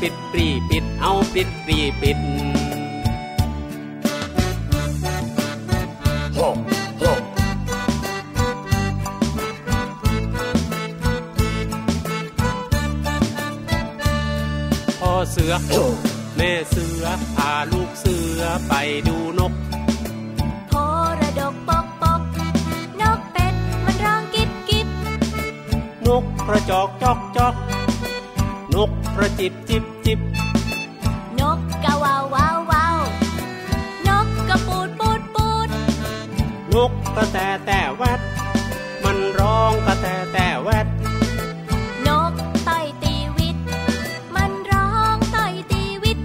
ปิดปรีปิดเอาปิดปรีปิดหกหกพ่อเสือ แม่เสือพาลูกเสือไปดูนกโพระดกปกปกนกเป็ดมันร้องกิบกิบนกกระจอกจอกจอก นกกระจิบจิบจิบ นกกะวาววาววาวนกกระปูดปูดปูด นกกระแตแต่แวด มันร้องกระแตแต่แวด นกต่อยตีวิต มันร้องต่อยตีวิต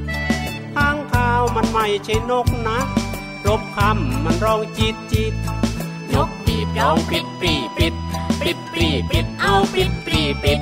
ข้างข้าวมันไม่ใช่นกนะ รบคำมันร้องจีดจีดนกบีบร้องปิดปรีปิด ปิดปรีปิดเอาปิดปรีปิด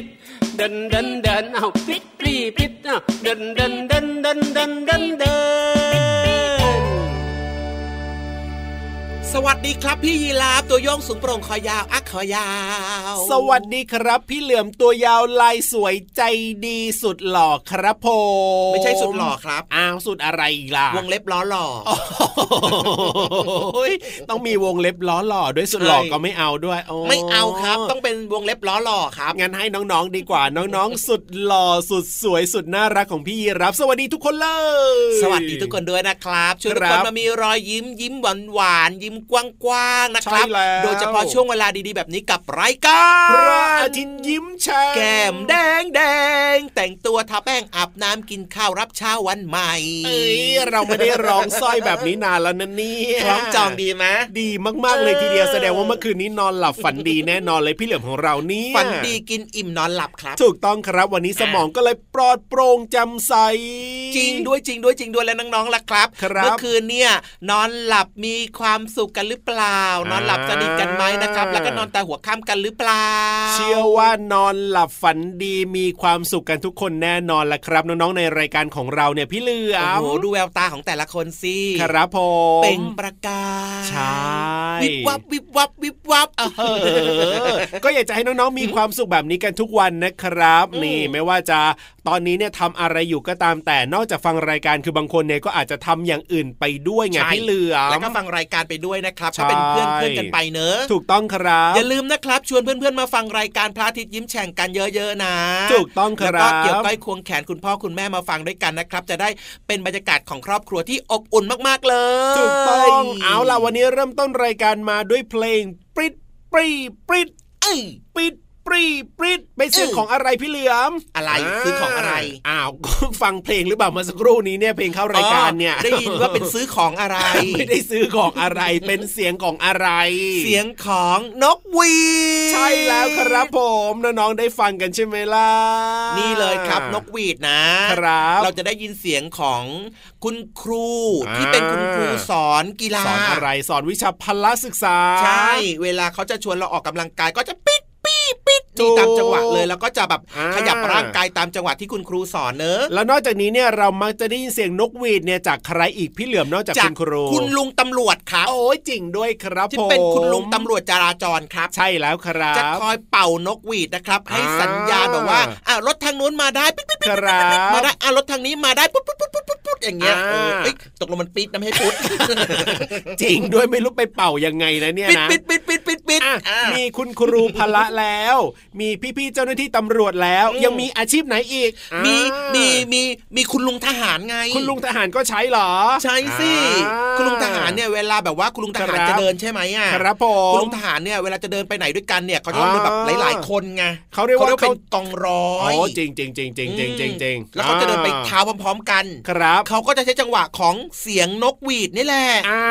เดินเดินเดินเอาปิดปรีปิดเดินเดินเดินเดินเดินเดิน สวัสดีครับพี่ยีราฟตัวโยงสูงโปร่งคอยาวอักคอยาว สวัสดีครับ พี่เหลือมตัวยาวลายสวยใจดีสุดหล่อครับผมไม่ใช่สุดหล่อครับอ้าวสุดอะไรอีกล่ะวงเล็บล้อหล่อโอ้ยต้องมีวงเล็บล้อหล่อด้วยสุดหล่อใช่ก็ไม่เอาด้วยโไม่เอาครับ ต้องเป็นวงเล็บล้อหล่อครับงั้นให้น้องๆดีกว่าน้องๆ สุดหล่อสุดสวยสุดน่ารักของพี่ยีรับ สวัสดีทุกคนเลย สวัสดีทุกคนด้วยนะครับช่วยทุกคครันบมามีรอยยิ้มยิ้มหวานหวานๆยิ้มกว้างๆนะครับใช่แล้วโดยเฉพาะช่วงเวลาดีๆแบบนี้กับรายกาพระรอาทิตย์ยิ้มแฉ่งแก้มแดงแดงงแต่งตัวทาแป้งอาบน้ำกินข้าวรับเช้าวันใหม่ เอ้ยเราไม่ได้ร้องสร้อยแบบนี้นานแล้วนะเนี่ยคล้องจองดีไหมดีมากๆเลยทีเดียวเออแสดงว่าเมื่อคืนนี้นอนหลับฝันดีแน่นอนเลยพี่เหลือมของเราเนี่ยฝันดีกินอิ่มนอนหลับครับ ถูกต้องครับวันนี้สมองก็เลยปลอดโปร่งแจ่มใส จริงด้วยจริงด้วยจริงด้วยแล้วน้องๆล่ะครับครับเมื่อคืนเนี่ยนอนหลับมีความสุขกันหรือเปล่า นอนหลับสนิทกันไหมนะครับ แล้วก็นอนแต่หัวค่ำกันหรือเปล่า เชื่อว่านอนหลับฝันดีมีความสุขกันทุกคนแน่นอนละครับน้องๆในรายการของเราเนี่ยพี่เหลือโอ้มโหดูแววตาของแต่ละคนสิครับผมเปล่งประกายใช่วิบวับวิบวับวิบวับเออก็อยากจะให้น้องๆมีความสุขแบบนี้กันทุกวันนะครับอืมนี่ไม่ว่าจะตอนนี้เนี่ยทำอะไรอยู่ก็ตามแต่นอกจากฟังรายการคือบางคนเนี่ยก็อาจจะทำอย่างอื่นไปด้วยไงใช่พี่เหลือมแล้วก็ฟังรายการไปด้วยนะครับใช่ก็เป็นเพื่อนเพื่อนกันไปเนอะถูกต้องครับอย่าลืมนะครับ ชวนเพื่อนๆมาฟังรายการพระอาทิตย์ยิ้มแฉ่งกันเยอะๆนะ ถูกต้องคแล้วรัก็บเกี่ยวก้อยควงแขนคุณพ่อคุณแม่มาฟังด้วยกันนะครับ จะได้เป็นบรรยากาศของครอบครัวที่อบอุ่นมากๆเลยถูกต้องเอาล่ะวันนี้เริ่มต้นรายการมาด้วยเพลงปริดปรีปริดเอ้ยปิด ปรีปริดเป็นเสียงเออของอะไรพี่เหลือมอะไรซื้อของอะไรอ้าวก็ฟังเพลงหรือเปล่าเมื่อสักครู่นี้เนี่ยเพลงเข้ารายการเนี่ยอ๋อได้ยินว่าเป็นซื้อของอะไร ไม่ได้ซื้อของอะไรเป็นเสียงของอะไร เสียงของนกหวีดใช่แล้วครับผมน้องๆได้ฟังกันใช่ไหมล่ะนี่เลยครับนกหวีดนะครับ เราจะได้ยินเสียงของคุณครูอ่าที่เป็นคุณครูสอนกีฬาสอนอะไรสอนวิชาพละศึกษา ใช่ เวลาเขาจะชวนเราออกกำลังกายก็จะปิด ปีปิดถูนี่กตามจังหวะเลยแล้วก็จะแบบอ่าขยับร่างกายตามจังหวะที่คุณครูสอนเนอะแล้วนอกจากนี้เนี่ยเรามักจะได้ยินเสียงนกหวีดเนี่ยจากใครอีกพี่เหลือมนอกจากคุณครู คุณลุงตำรวจครับ โอ้ยจริงด้วยครับที่ผมเป็นคุณลุงตำรวจจราจรครับ ใช่แล้วครับจะคอยเป่านกหวีดนะครับ ให้อ่าสัญญาณแบบว่าอ่ารถทางนู้นมาได้ปิ๊ดปิ๊ดปิ๊ดครับปิ๊ดมาได้อ่ารถทางนี้มาได้ปุ๊ดปุ๊ดปุ๊ดปุ๊ดปุ๊ดปุ๊ด อย่างเงี้ยอ่าเออเอ้ยตกลงมันปิดนะไม่ให้ปุ๊ดจริงด้วยไม่รู้ไปเป่ายังไงนะเนี่ยปิดนะปิดปิดปิดปิดปิดอะอ่ามีคุณครูพละแล้ว มีพี่ๆเจ้าหน้าที่ตำรวจแล้วอืมยังมีอาชีพไหนอีก มีอ่ามีมีมีคุณลุงทหารไง คุณลุงทหารก็ใช้เหรอ ใช่สิอ่าคุณลุงทหารเนี่ยเวลาแบบว่าคุณลุงทหารครับจะเดินใช่ไหมอะครับผคุณมลุงทหารเนี่ยเวลาจะเดินไปไหนด้วยกันเนี่ยเขาจะต้องเดินแบบอ่าหลาย ๆ คนไงเขาเรียกว่าเป็นเขากองร้อยโอ้จริงจริงจริงจริงจริงจริงจริงแล้วเขาจะเดินไปเท้าพร้อม ๆ กันครับเขาก็จะใช้จังหวะของเสียงนกหวีดนี่แหละอ่า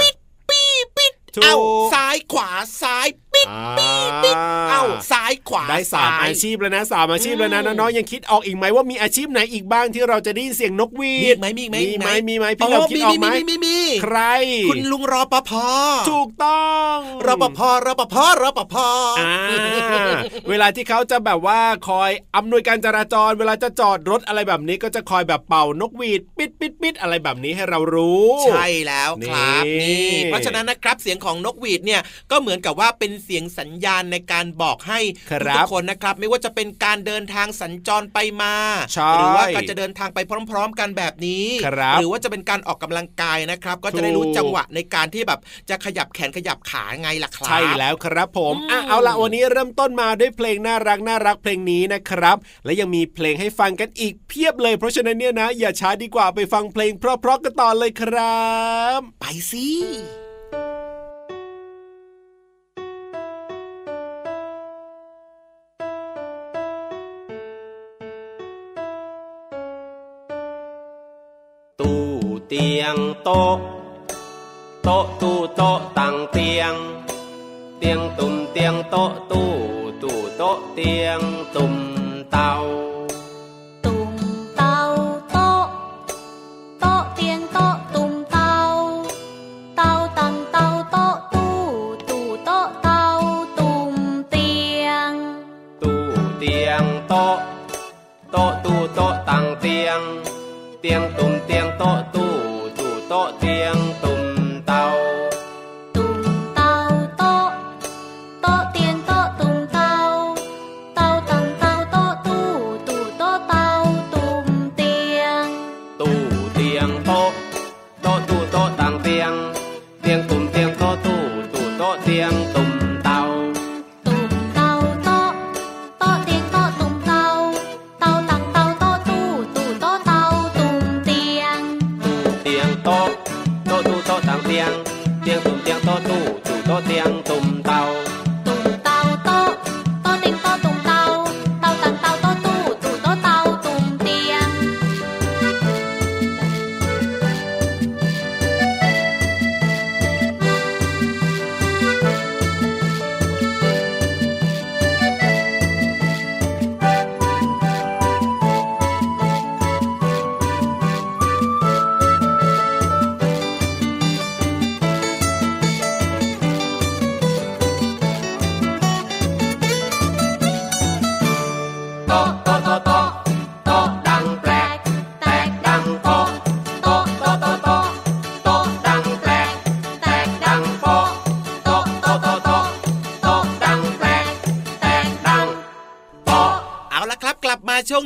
ปิดปีปิดถูกเอ้าซ้ายขวาซ้าย ปิดอ่าเอ้าซ้ายขวาได้สามซ้ยอาชีพแล้วนะสามอาชีพแล้วนะอืมน้องๆยังคิดออกอีกไหมว่ามีอาชีพไหนอีกบ้างที่เราจะได้ยินเสียงนกหวีมีอีดกไหมมีอีกไหมมีไหมมีไหมอ๋พี่เราคิดออกไหมมีมีมีใคร คุณลุงรอปภถูกต้องรปภรปภรปภอ่าเวลาที่เขาจะแบบว่าคอยอำนวยการจราจร เวลาจะจอดรถอะไรแบบนี้ก็จะคอยแบบเป่านกหวีดปิดปิดปิดอะไรแบบนี้ให้เรารู้ ใช่แล้วครับนี่นี่เพราะฉะนั้นนะครับเสียงของนกหวีดเนี่ยก็เหมือนกับว่าเป็นเสียงสัญญาณในการบอกให้ครับทุกๆคนนะครับ ไม่ว่าจะเป็นการเดินทางสัญจรไปมาใช่หรือว่าการจะเดินทางไปพร้อม ๆ กันแบบนี้ครับหรือว่าจะเป็นการออกกำลังกายนะครับ ก็จะได้รู้ถูกจังหวะในการที่แบบจะขยับแขนขยับขาไงล่ะครับใช่แล้วครับผมอืมอะเอาละวันนี้เริ่มต้นมาด้วยเพลงน่ารักน่ารักเพลงนี้นะครับ และยังมีเพลงให้ฟังกันอีกเพียบเลยเพราะฉะนั้นเนี่ยนะ อย่าช้าดีกว่าไปฟังเพลงเพราะๆกันต่อเลยครับ ไปสิ เตียงโต๊ะโต๊ะตู้โต๊ะตังเตียง เตียงตุ่มเตียงโต๊ะตู้ตู้โต๊ะเตียงตุ่มเตา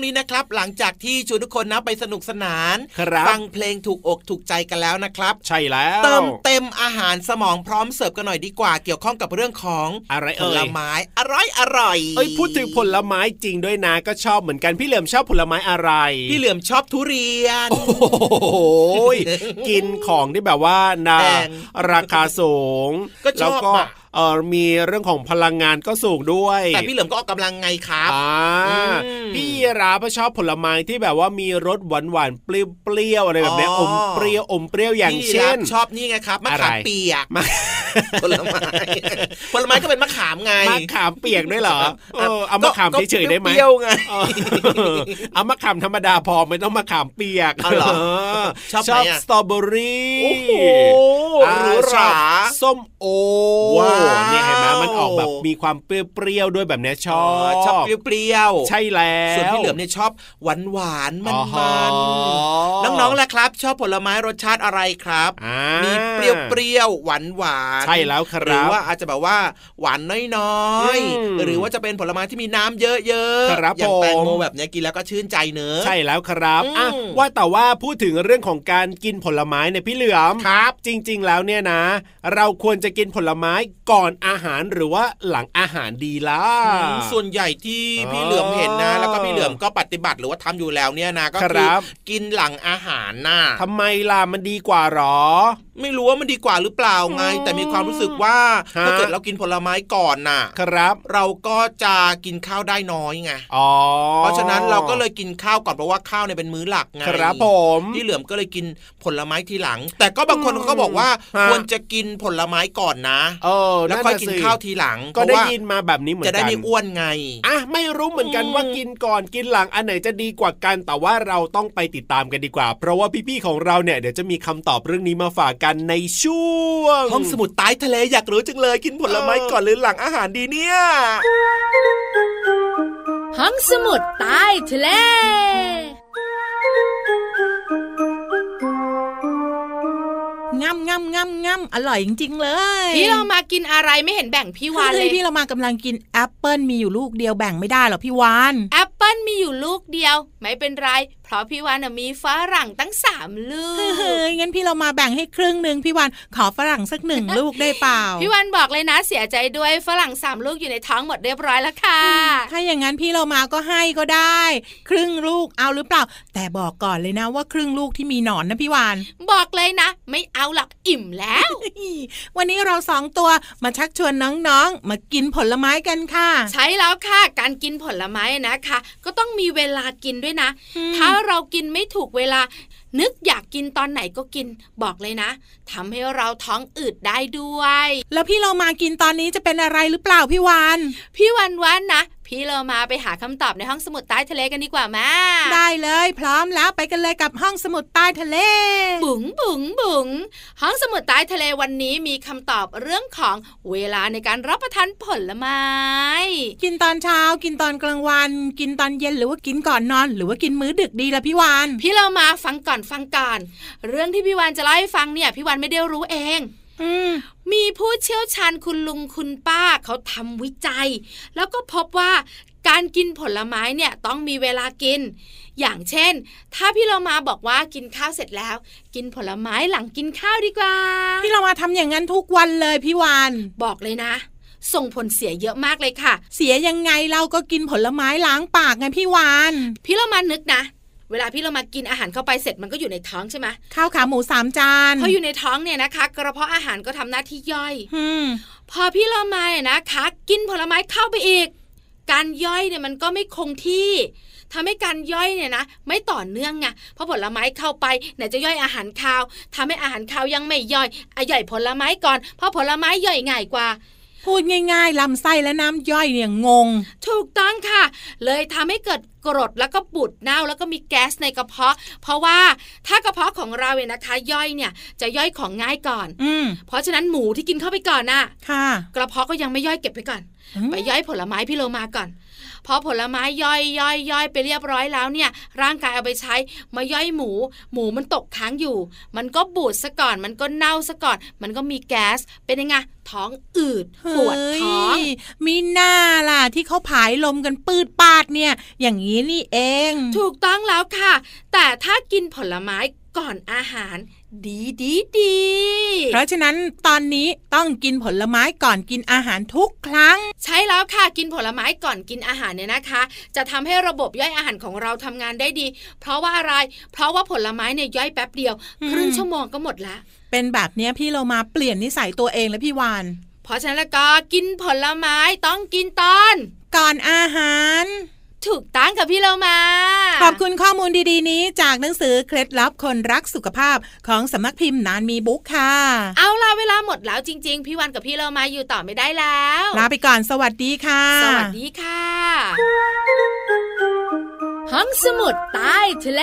งนี้นะครับ หลังจากที่ชวนทุกคนนะไปสนุกสนานครับฟังเพลงถูกอกถูกใจกันแล้วนะครับ ใช่แล้ว เติมเต็มอาหารสมองพร้อมเสิร์ฟกันหน่อยดีกว่า เกี่ยวข้องกับเรื่องของอะไรผเอ่ลยไม้อร่อยอร่อยเอ้ยพูดถึงผลไม้จริงด้วยนะก็ชอบเหมือนกันพี่เหลือมชอบผลไม้อะไร พี่เหลือมชอบทุเรียนโอ้โหกินของที่แบบว่านาแพงราคาสูงก็ชอบแล้วก็อะ เออมีเรื่องของพลังงานก็สูงด้วย แต่พี่เหลือมก็ออกกำลังไงครับอ่าอืมพี่ราบชอบผลไม้ที่แบบว่ามีรสหวานหวานๆเปรี้ยวๆอะไรแบบเนี้ยอ๋ออมเปรี้ยวอมเปรี้ยวอย่างพี่เช่นรับชอบนี่ไงครับมะอะไรขามเปียกมะผลไม้ผลไม้ก็เป็นมะขามไงมะขามเปียกด้วยเหรอเออเอามะขามก็เฉยๆได้ไหมเปรี้ยวๆไงเออเอามะขามธรรมดาพอไม่ต้องมะขามเปียกเอาเหรอเชอบไหมชอบอะสตรอเบอรี่โอ้โหอ่าหรูหชอบราส้ม โอว้าวเนี่ยเห็นไหมมันออกแบบมีความเปรี้ยวๆด้วยแบบเนี้ยชอบชอบเปรี้ยวๆใช่แล้วส่วนพี่เหลือมเนี่ยชอบหวานหวานๆมันอ๋อมันน้องๆล่ะครับ ชอบผลไม้รสชาติอะไรครับอ่ามีเปรี้ยวเปรี้ยวหวานหวานใช่แล้วครับหรือว่าอาจจะแบบว่าหวานน้อยอืมๆหรือว่าจะเป็นผลไม้ที่มีน้ำเยอะๆครับอย่างแตงโมผมแบบเนี้ยกินแล้วก็ชื่นใจเนอะใช่แล้วครับอืมอะว่าแต่ว่าพูดถึงเรื่องของการกินผลไม้เนี่ยพี่เหลือมครับ จริง ๆ แล้วเนี่ยนะ เราควรจะกินผลไม้ก่อนอาหารหรือว่าหลังอาหารดีล่ะอืมส่วนใหญ่ที่พี่เหลือมเห็นนะ แล้วก็พี่เหลือมก็ปฏิบัติหรือว่าทำอยู่แล้วเนี่ยนะก็คคืรัอบกินหลังอาหารน่ะทำไมล่ะมันดีกว่าหรอ ไม่รู้ว่ามันดีกว่าหรือเปล่าไง แต่มีความรู้สึกว่าฮะถ้าเกิดเรากินผลไม้ก่อนน่ะ ครับ เราก็จะกินข้าวได้น้อยไงอ๋อเพราะฉะนั้นเราก็เลยกินข้าวก่อนเพราะว่าข้าวเนี่ยเป็นมื้อหลักไงครับผมพี่เหลือมก็เลยกินผลไม้ทีหลัง แต่ก็บางคนอืมก็บอกว่าฮะควรจะกินผลไม้ก่อนนะเออแล้วค่อยะกินสิข้าวทีหลังก็เพได้ราะว่ายินมาแบบนี้เหมือนจะกันได้ไม่อ้วนไงอะไม่รู้เหมือนกันอืมว่ากินก่อนกินหลังอันไหนจะดีกว่ากันแต่ว่าเราต้องไปติดตามกันดีกว่า เพราะว่าพี่ๆของเราเนี่ยเดี๋ยวจะมีคำตอบเรื่องนี้มาฝากกันในช่วง ห้องสมุดใต้ทะเลอยากรู้จังเลยกินผลไม้เออก่อนหรือหลังอาหารดีเนี่ย ห้องสมุดใต้ทะเลง่ำง่ำง่ำง่ำอร่อยจริงๆเลย พี่เรามากินอะไรไม่เห็นแบ่งพี่วานเลเฮ้ยพี่เรามากำลังกินแอปเปิลมีอยู่ลูกเดียวแบ่งไม่ได้หรอพี่วานแอปเปิลมีอยู่ลูกเดียว ไม่เป็นไร เพราะพี่วานน่ะมีฝรั่งตั้งสามลูกเฮ้ยงั้นพี่เรามาแบ่งให้ครึ่งหนึ่งพี่วานขอฝรั่งสักหนึ่งลูกได้เปล่า พี่วานบอกเลยนะเสียใจด้วยฝรั่งสามลูกอยู่ในท้องหมดเรียบร้อยแล้วค่ะ ถ้าอย่างนั้นพี่เรามาก็ให้ก็ได้ ครึ่งลูกเอาหรือเปล่า แต่บอกก่อนเลยนะว่าครึ่งลูกที่มีหนอนนะพี่วาน บอกเลยนะ ไม่เอาหรอกอิ่มแล้ว วันนี้เราสองตัวมาชักชวนน้องๆ มากินผลไม้กันค่ะ ใช้แล้วค่ะ การกินผลไม้นะคะ ก็ต้องมีเวลากินด้วยนะอืมถ้าเรากินไม่ถูกเวลา นึกอยากกินตอนไหนก็กิน บอกเลยนะทำให้เราท้องอืดได้ด้วย แล้วพี่เรามากินตอนนี้จะเป็นอะไรหรือเปล่าพี่วานพี่วันวันนะ พี่เรามาไปหาคำตอบในห้องสมุดใต้ทะเลกันดีกว่าแม่ได้เลยพร้อมแล้วไปกันเลยกับห้องสมุดใต้ทะเล บุ๋งบุ๋งบุ๋งห้องสมุดใต้ทะเลวันนี้มีคำตอบเรื่องของเวลาในการรับประทานผลไม้ กินตอนเช้ากินตอนกลางวัน กินตอนเย็นหรือว่ากินก่อนนอน หรือว่ากินมื้อดึกดีละพี่วานพี่เรามาฟังก่อนฟังก่อนเรื่องที่พี่วันจะเล่าให้ฟังเนี่ยพี่วันไม่ได้รู้เองอื มมีผู้เชี่ยวชาญคุณลุงคุณป้าเขาทำวิจัย แล้วก็พบว่าการกินผลไม้เนี่ยต้องมีเวลากิน อย่างเช่น ถ้าพี่เรามาบอกว่ากินข้าวเสร็จแล้ว กินผลไม้หลังกินข้าวดีกว่า พี่เรามาทำอย่างนั้นทุกวันเลยพี่วานบอกเลยนะส่งผลเสียเยอะมากเลยค่ะ เสียยังไงเราก็กินผลไม้ล้างปากไงพี่วาน พี่เรามานึกนะ เวลาพี่เรามากินอาหารเข้าไปเสร็จมันก็อยู่ในท้องใช่ไหมข้าวขาหมูสามจานพออยู่ในท้องเนี่ยนะคะกระเพาะอาหารก็ทำหน้าที่ย่อยอืมพอพี่เรามาเนี่ยนะคะ กินผลไม้เข้าไปอีก การย่อยเนี่ยมันก็ไม่คงที่ทำให้การย่อยเนี่ยนะไม่ต่อเนื่องไงเพราะผลไม้เข้าไปไหนจะย่อยอาหารคาวทำให้อาหารคาวยังไม่ย่อยอะย่อยผลไม้ก่อน เพราะผลไม้ย่อยง่ายกว่า พูดง่ายๆลำไส้และน้ำย่อยเนี่ยงง ถูกต้องค่ะ เลยทำให้เกิดกรดแล้วก็บูดเน่าแล้วก็มีแก๊สในกระเพาะ เพราะว่าถ้ากระเพาะของเราเนี่ยนะคะ ย่อยเนี่ยจะย่อยของง่ายก่อน อืมเพราะฉะนั้นหมูที่กินเข้าไปก่อนน่ะ ค่ะ กระเพาะก็ยังไม่ย่อยเก็บไปก่อนอืมไปย่อยผลไม้พี่โลมาก่อน พอผลไม้ย่อยย่อยย่อยไปเรียบร้อยแล้วเนี่ย ร่างกายเอาไปใช้มาย่อยหมู หมูมันตกค้างอยู่ มันก็บูดซะก่อน มันก็เน่าซะก่อน มันก็มีแก๊สเป็นยังไงท้องอืดปวดท้องเฮ้ยมีหน้าล่ะที่เขาผายลมกันปืดปาดเนี่ย อย่างนี้นี่เอง ถูกต้องแล้วค่ะ แต่ถ้ากินผลไม้ก่อนอาหาร ดีดีดี เพราะฉะนั้นตอนนี้ต้องกินผลไม้ก่อนกินอาหารทุกครั้ง ใช่แล้วค่ะกินผลไม้ก่อนกินอาหารเนี่ยนะคะ จะทำให้ระบบย่อยอาหารของเราทำงานได้ดี เพราะว่าอะไร เพราะว่าผลไม้เนี่ยย่อยแป๊บเดียวอืมครึ่งชั่วโมงก็หมดละ เป็นแบบเนี้ยพี่เรามาเปลี่ยนนิสัยตัวเองแล้วพี่วาน เพราะฉะนั้นแล้วก็กินผลไม้ต้องกินตอน ก่อนอาหาร ถูกตั้งกับพี่เรามา ขอบคุณข้อมูลดีๆนี้ จากหนังสือเคล็ดลับคนรักสุขภาพของสำนักพิมพ์นานมีบุ๊กค่ะ เอาล่ะเวลาหมดแล้วจริง ๆ พี่วันกับพี่เรามาอยู่ต่อไม่ได้แล้ว ลาไปก่อนสวัสดีค่ะ สวัสดีค่ะ ห้องสมุดใต้ทะเล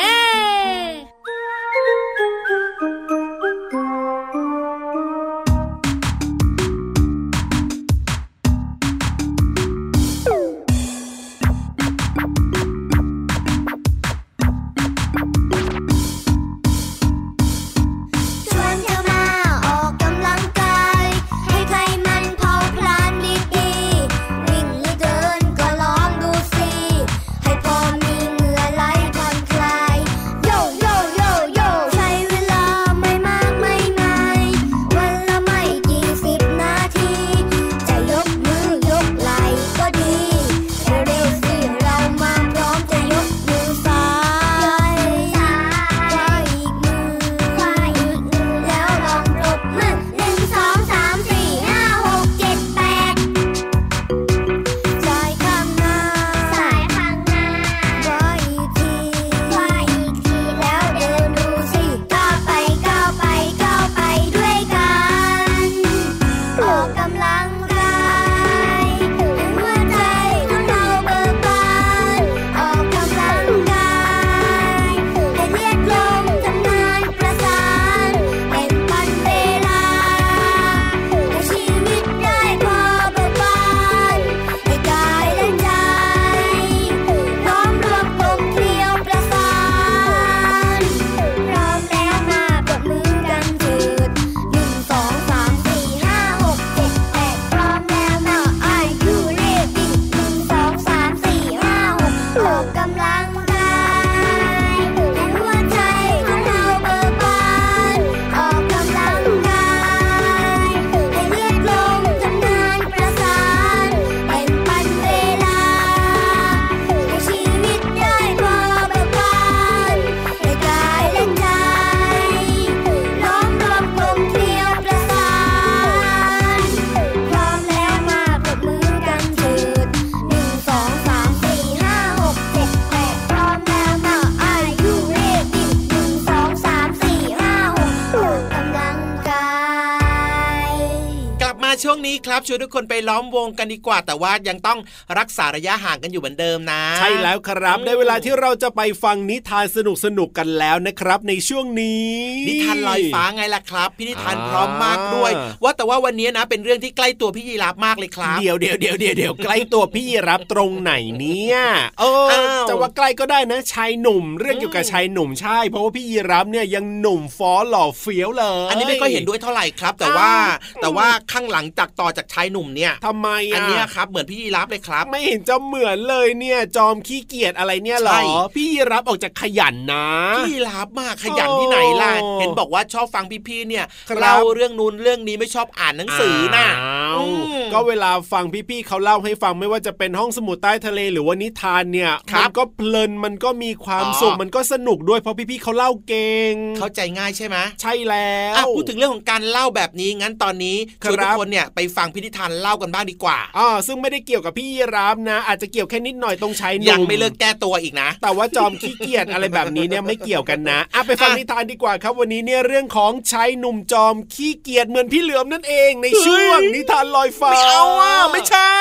ช่วงนี้ครับชวนทุกคนไปล้อมวงกันดีกว่า แต่ว่ายังต้องรักษาระยะห่างกันอยู่เหมือนเดิมนะ ใช่แล้วครับอืมได้เวลาที่เราจะไปฟังนิทานสนุกสนุกๆกันแล้วนะครับในช่วงนี้ นิทานลอยฟ้าไงล่ะครับ พี่นิทานอ่าพร้อมมากด้วย ว่าแต่ว่าวันนี้นะเป็นเรื่องที่ใกล้ตัวพี่ยีราฟมากเลยครับเดี๋ยวเดี๋ยวเดี๋ยวเดี๋ยวเดี๋ยวใกล้ตัวพี่รับตรงไหนเนี่ยเอออ้าวจะว่าใกล้ก็ได้นะชายหนุ่ม เรื่องเกี่ยวกับอืมชายหนุ่มใช่ เพราะว่าพี่ยีรับเนี่ยยังหนุ่มฟ้อหล่อเฟี้ยวเลย อันนี้ไม่ค่อยเห็นด้วยเท่าไหร่ครับ แต่ว่าอ้าวแต่ว่าข้างหลังจากต่อจากชายหนุ่มเนี่ยทำไมอะอันเนี้ยครับเหมือนพี่ยีราฟเลยครับ ไม่เห็นจะเหมือนเลยเนี่ยจอมขี้เกียจอะไรเนี่ยเหรใช่อพี่ยีรับออกจากขยันนะพี่ยีราฟมากขยันที่ไหนล่ะโอ้เห็นบอกว่าชอบฟังพี่ๆเนี่ยครับเล่าเรื่องนู้นเรื่องนี้ไม่ชอบอ่านหนังสือน่ะอ้าวอืมก็เวลาฟังพี่ๆเขาเล่าให้ฟังไม่ว่าจะเป็นห้องสมุดใต้ทะเลหรือว่านิทานเนี่ยครัมับก็เพลินมันก็มีความอ๋อสุขมันก็สนุกด้วยเพราะพี่ๆเขาเล่าเก่งเข้าใจง่ายใช่ไหมใช่แล้วอะพูดถึงเรื่องของการเล่าแบบนี้งั้นตอนนี้ครับชวนทุกคนเนี่ยไปฟังพิธีทานเล่ากันบ้างดีกว่าอ่าซึ่งไม่ได้เกี่ยวกับพี่ยีราฟนะ อาจจะเกี่ยวแค่นิดหน่อยตรงชายหนุ่มยังไม่เลิกแก้ตัวอีกนะ แต่ว่าจอมขี้เกียจอะไรแบบนี้เนี่ยไม่เกี่ยวกันนะอะไปฟังอะนิทานดีกว่าครับวันนี้เนี่ยเรื่องของชายหนุ่มจอมขี้เกียจเหมือนพี่เหลือมนั่นเองในช่วงนิทานลอยฟ้าไม่เอาอะไม่ใช่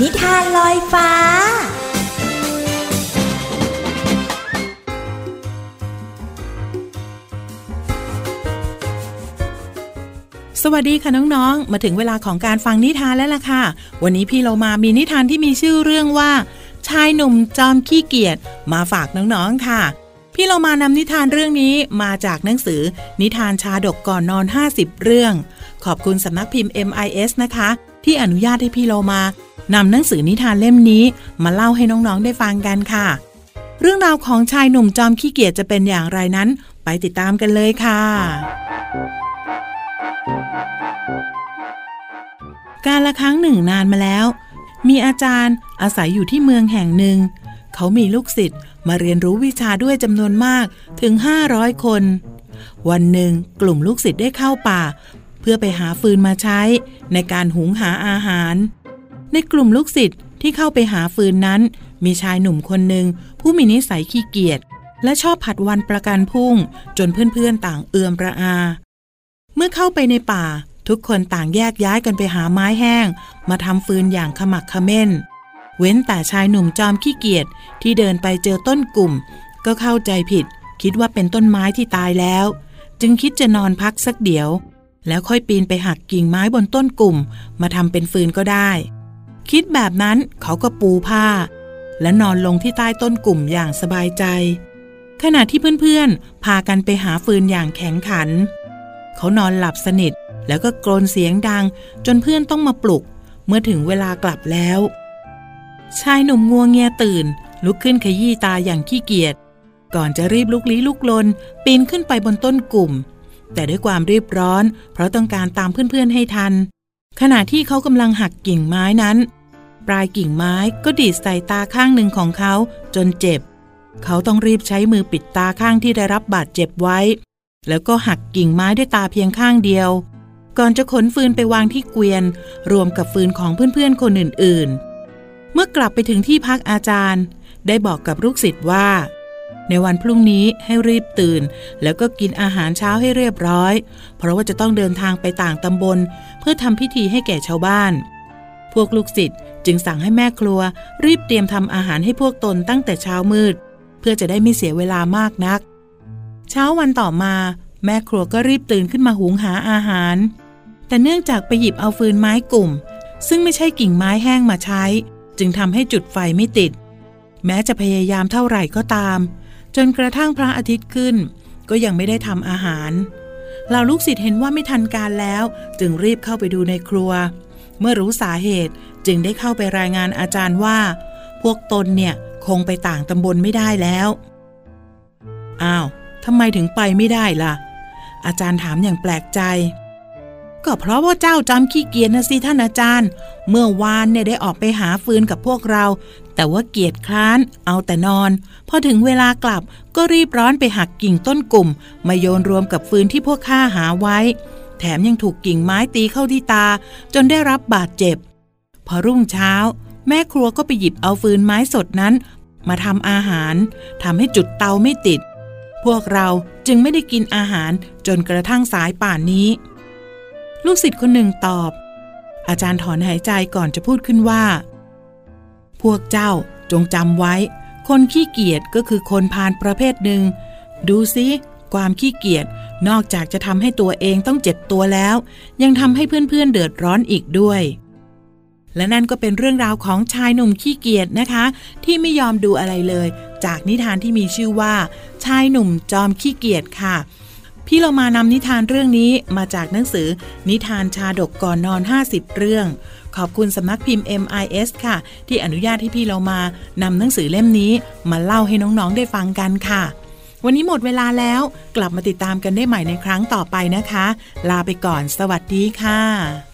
นิทานลอยฟ้า สวัสดีค่ะน้องๆ มาถึงเวลาของการฟังนิทานแล้วล่ะค่ะ วันนี้พี่เรามามีนิทานที่มีชื่อเรื่องว่า ชายหนุ่มจอมขี้เกียจมาฝากน้องๆค่ะพี่พี่เรามานำนิทานเรื่องนี้มาจากหนังสือ นิทานชาดกก่อนนอน 50 เรื่อง ขอบคุณสำนักพิมพ์ MIS นะคะ ที่อนุญาตให้พี่เรามานำหนังสือนิทานเล่มนี้มาเล่าให้น้องๆได้ฟังกันค่ะ เรื่องราวของชายหนุ่มจอมขี้เกียจจะเป็นอย่างไรนั้น ไปติดตามกันเลยค่ะ การละครั้งหนึ่งนานมาแล้ว มีอาจารย์อาศัยอยู่ที่เมืองแห่งหนึ่ง เขามีลูกศิษย์มาเรียนรู้วิชาด้วยจำนวนมากถึง 500 คน วันหนึ่งกลุ่มลูกศิษย์ได้เข้าป่า เพื่อไปหาฟืนมาใช้ในการหุงหาอาหาร ในกลุ่มลูกศิษย์ที่เข้าไปหาฟืนนั้น มีชายหนุ่มคนหนึ่งผู้มีนิสัยขี้เกียจและชอบผัดวันประกันพรุ่งจนเพื่อนๆต่างเอือมระอา เมื่อเข้าไปในป่า ทุกคนต่างแยกย้ายกันไปหาไม้แห้ง มาทำฟืนอย่างขมักเขม้น เว้นแต่ชายหนุ่มจอมขี้เกียจที่เดินไปเจอต้นกลุ่ม ก็เข้าใจผิด คิดว่าเป็นต้นไม้ที่ตายแล้ว จึงคิดจะนอนพักสักเดี๋ยว แล้วค่อยปีนไปหักกิ่งไม้บนต้นกลุ่ม มาทำเป็นฟืนก็ได้ คิดแบบนั้นเขาก็ปูผ้า และนอนลงที่ใต้ต้นกลุ่มอย่างสบายใจ ขณะที่เพื่อนๆพากันไปหาฟืนอย่างแข็งขัน เขานอนหลับสนิท แล้วก็กรนเสียงดัง จนเพื่อนต้องมาปลุก เมื่อถึงเวลากลับแล้ว ชายหนุ่มงัวงเงียตื่น ลุกขึ้นขยี้ตาอย่างขี้เกียจก่อนจะรีบลุกลี้ลุกลน ปีนขึ้นไปบนต้นกลุ่ม แต่ด้วยความรีบร้อน เพราะต้องการตามเพื่อนๆให้ทัน ขณะที่เขากำลังหักกิ่งไม้นั้น ปลายกิ่งไม้ก็ดีดใส่ตาข้างหนึ่งของเขาจนเจ็บ เขาต้องรีบใช้มือปิดตาข้างที่ได้รับบาดเจ็บไว้ แล้วก็หักกิ่งไม้ด้วยตาเพียงข้างเดียว ก่อนจะขนฟืนไปวางที่เกวียน รวมกับฟืนของเพื่อนๆคนอื่นๆ เมื่อกลับไปถึงที่พักอาจารย์ ได้บอกกับลูกศิษย์ว่า ในวันพรุ่งนี้ให้รีบตื่น แล้วก็กินอาหารเช้าให้เรียบร้อย เพราะว่าจะต้องเดินทางไปต่างตำบล เพื่อทำพิธีให้แก่ชาวบ้าน พวกลูกศิษย์จึงสั่งให้แม่ครัว รีบเตรียมทำอาหารให้พวกตนตั้งแต่เช้ามืด เพื่อจะได้ไม่เสียเวลามากนัก เช้าวันต่อมา แม่ครัวก็รีบตื่นขึ้นมาหุงหาอาหาร แต่เนื่องจากไปหยิบเอาฟืนไม้กลุ่ม ซึ่งไม่ใช่กิ่งไม้แห้งมาใช้ จึงทำให้จุดไฟไม่ติด แม้จะพยายามเท่าไหร่ก็ตาม จนกระทั่งพระอาทิตย์ขึ้น ก็ยังไม่ได้ทำอาหารเหล่าลูกศิษย์เห็นว่าไม่ทันการแล้ว จึงรีบเข้าไปดูในครัว เมื่อรู้สาเหตุจึงได้เข้าไปรายงานอาจารย์ว่า พวกตนเนี่ยคงไปต่างตำบลไม่ได้แล้ว อ้าว ทำไมถึงไปไม่ได้ล่ะ อาจารย์ถามอย่างแปลกใจ ก็เพราะว่าเจ้าจำขี้เกียจนะสิท่านอาจารย์ เมื่อวานเนี่ยได้ออกไปหาฟืนกับพวกเรา แต่ว่าเกียจคร้าน เอาแต่นอน พอถึงเวลากลับก็รีบร้อนไปหักกิ่งต้นกลุ่ม มาโยนรวมกับฟืนที่พวกข้าหาไว้ แถมยังถูกกิ่งไม้ตีเข้าที่ตา จนได้รับบาดเจ็บ พอรุ่งเช้า แม่ครัวก็ไปหยิบเอาฟืนไม้สดนั้น มาทำอาหารทำให้จุดเตาไม่ติด พวกเราจึงไม่ได้กินอาหารจนกระทั่งสายป่านนี้ ลูกศิษย์คนหนึ่งตอบ อาจารย์ถอนหายใจก่อนจะพูดขึ้นว่า พวกเจ้าจงจำไว้ คนขี้เกียจก็คือคนพาลประเภทหนึ่ง ดูสิความขี้เกียจนอกจากจะทำให้ตัวเองต้องเจ็บตัวแล้ว ยังทำให้เพื่อนๆเดือดร้อนอีกด้วย และนั่นก็เป็นเรื่องราวของชายหนุ่มขี้เกียจนะคะ ที่ไม่ยอมดูอะไรเลย จากนิทานที่มีชื่อว่า ชายหนุ่มจอมขี้เกียจค่ะ พี่เรามานำนิทานเรื่องนี้มาจากหนังสือ นิทานชาดกก่อนนอน 50 เรื่อง ขอบคุณสำนักพิมพ์ MIS ค่ะ ที่อนุญาตให้พี่เรามานำหนังสือเล่มนี้มาเล่าให้น้องๆได้ฟังกันค่ะ วันนี้หมดเวลาแล้ว กลับมาติดตามกันได้ใหม่ในครั้งต่อไปนะคะ ลาไปก่อน สวัสดีค่ะ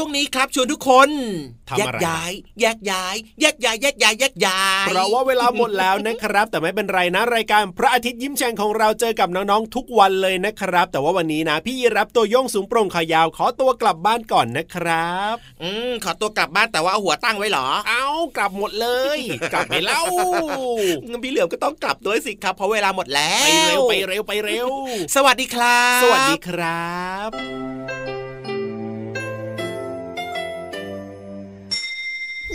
ช่วงนี้ครับชวนทุกคนทำแยอะกไรย้ายแยกย้ายแยกย้ายแยกย้ายแยกย้ายเพราะว่าเวลาหมดแล้วนะครับ แต่ไม่เป็นไรนะรายการพระอาทิตย์ยิ้มแฉ่งของเราเจอกับน้องๆทุกวันเลยนะครับ แต่ว่าวันนี้นะ พี่ยีรับตัวโยงสูงโปร่งขายาวขอตัวกลับบ้านก่อนนะครับ อืมขอตัวกลับบ้านแต่ว่าเอาหัวตั้งไว้เหรอ เอากลับหมดเลย กลับไปเล่างั้นพี่เหลือมก็ต้องกลับด้วยสิครับเพราะเวลาหมดแล้วไปเร็วไปเร็วไปเร็ว สวัสดีครับ สวัสดีครับ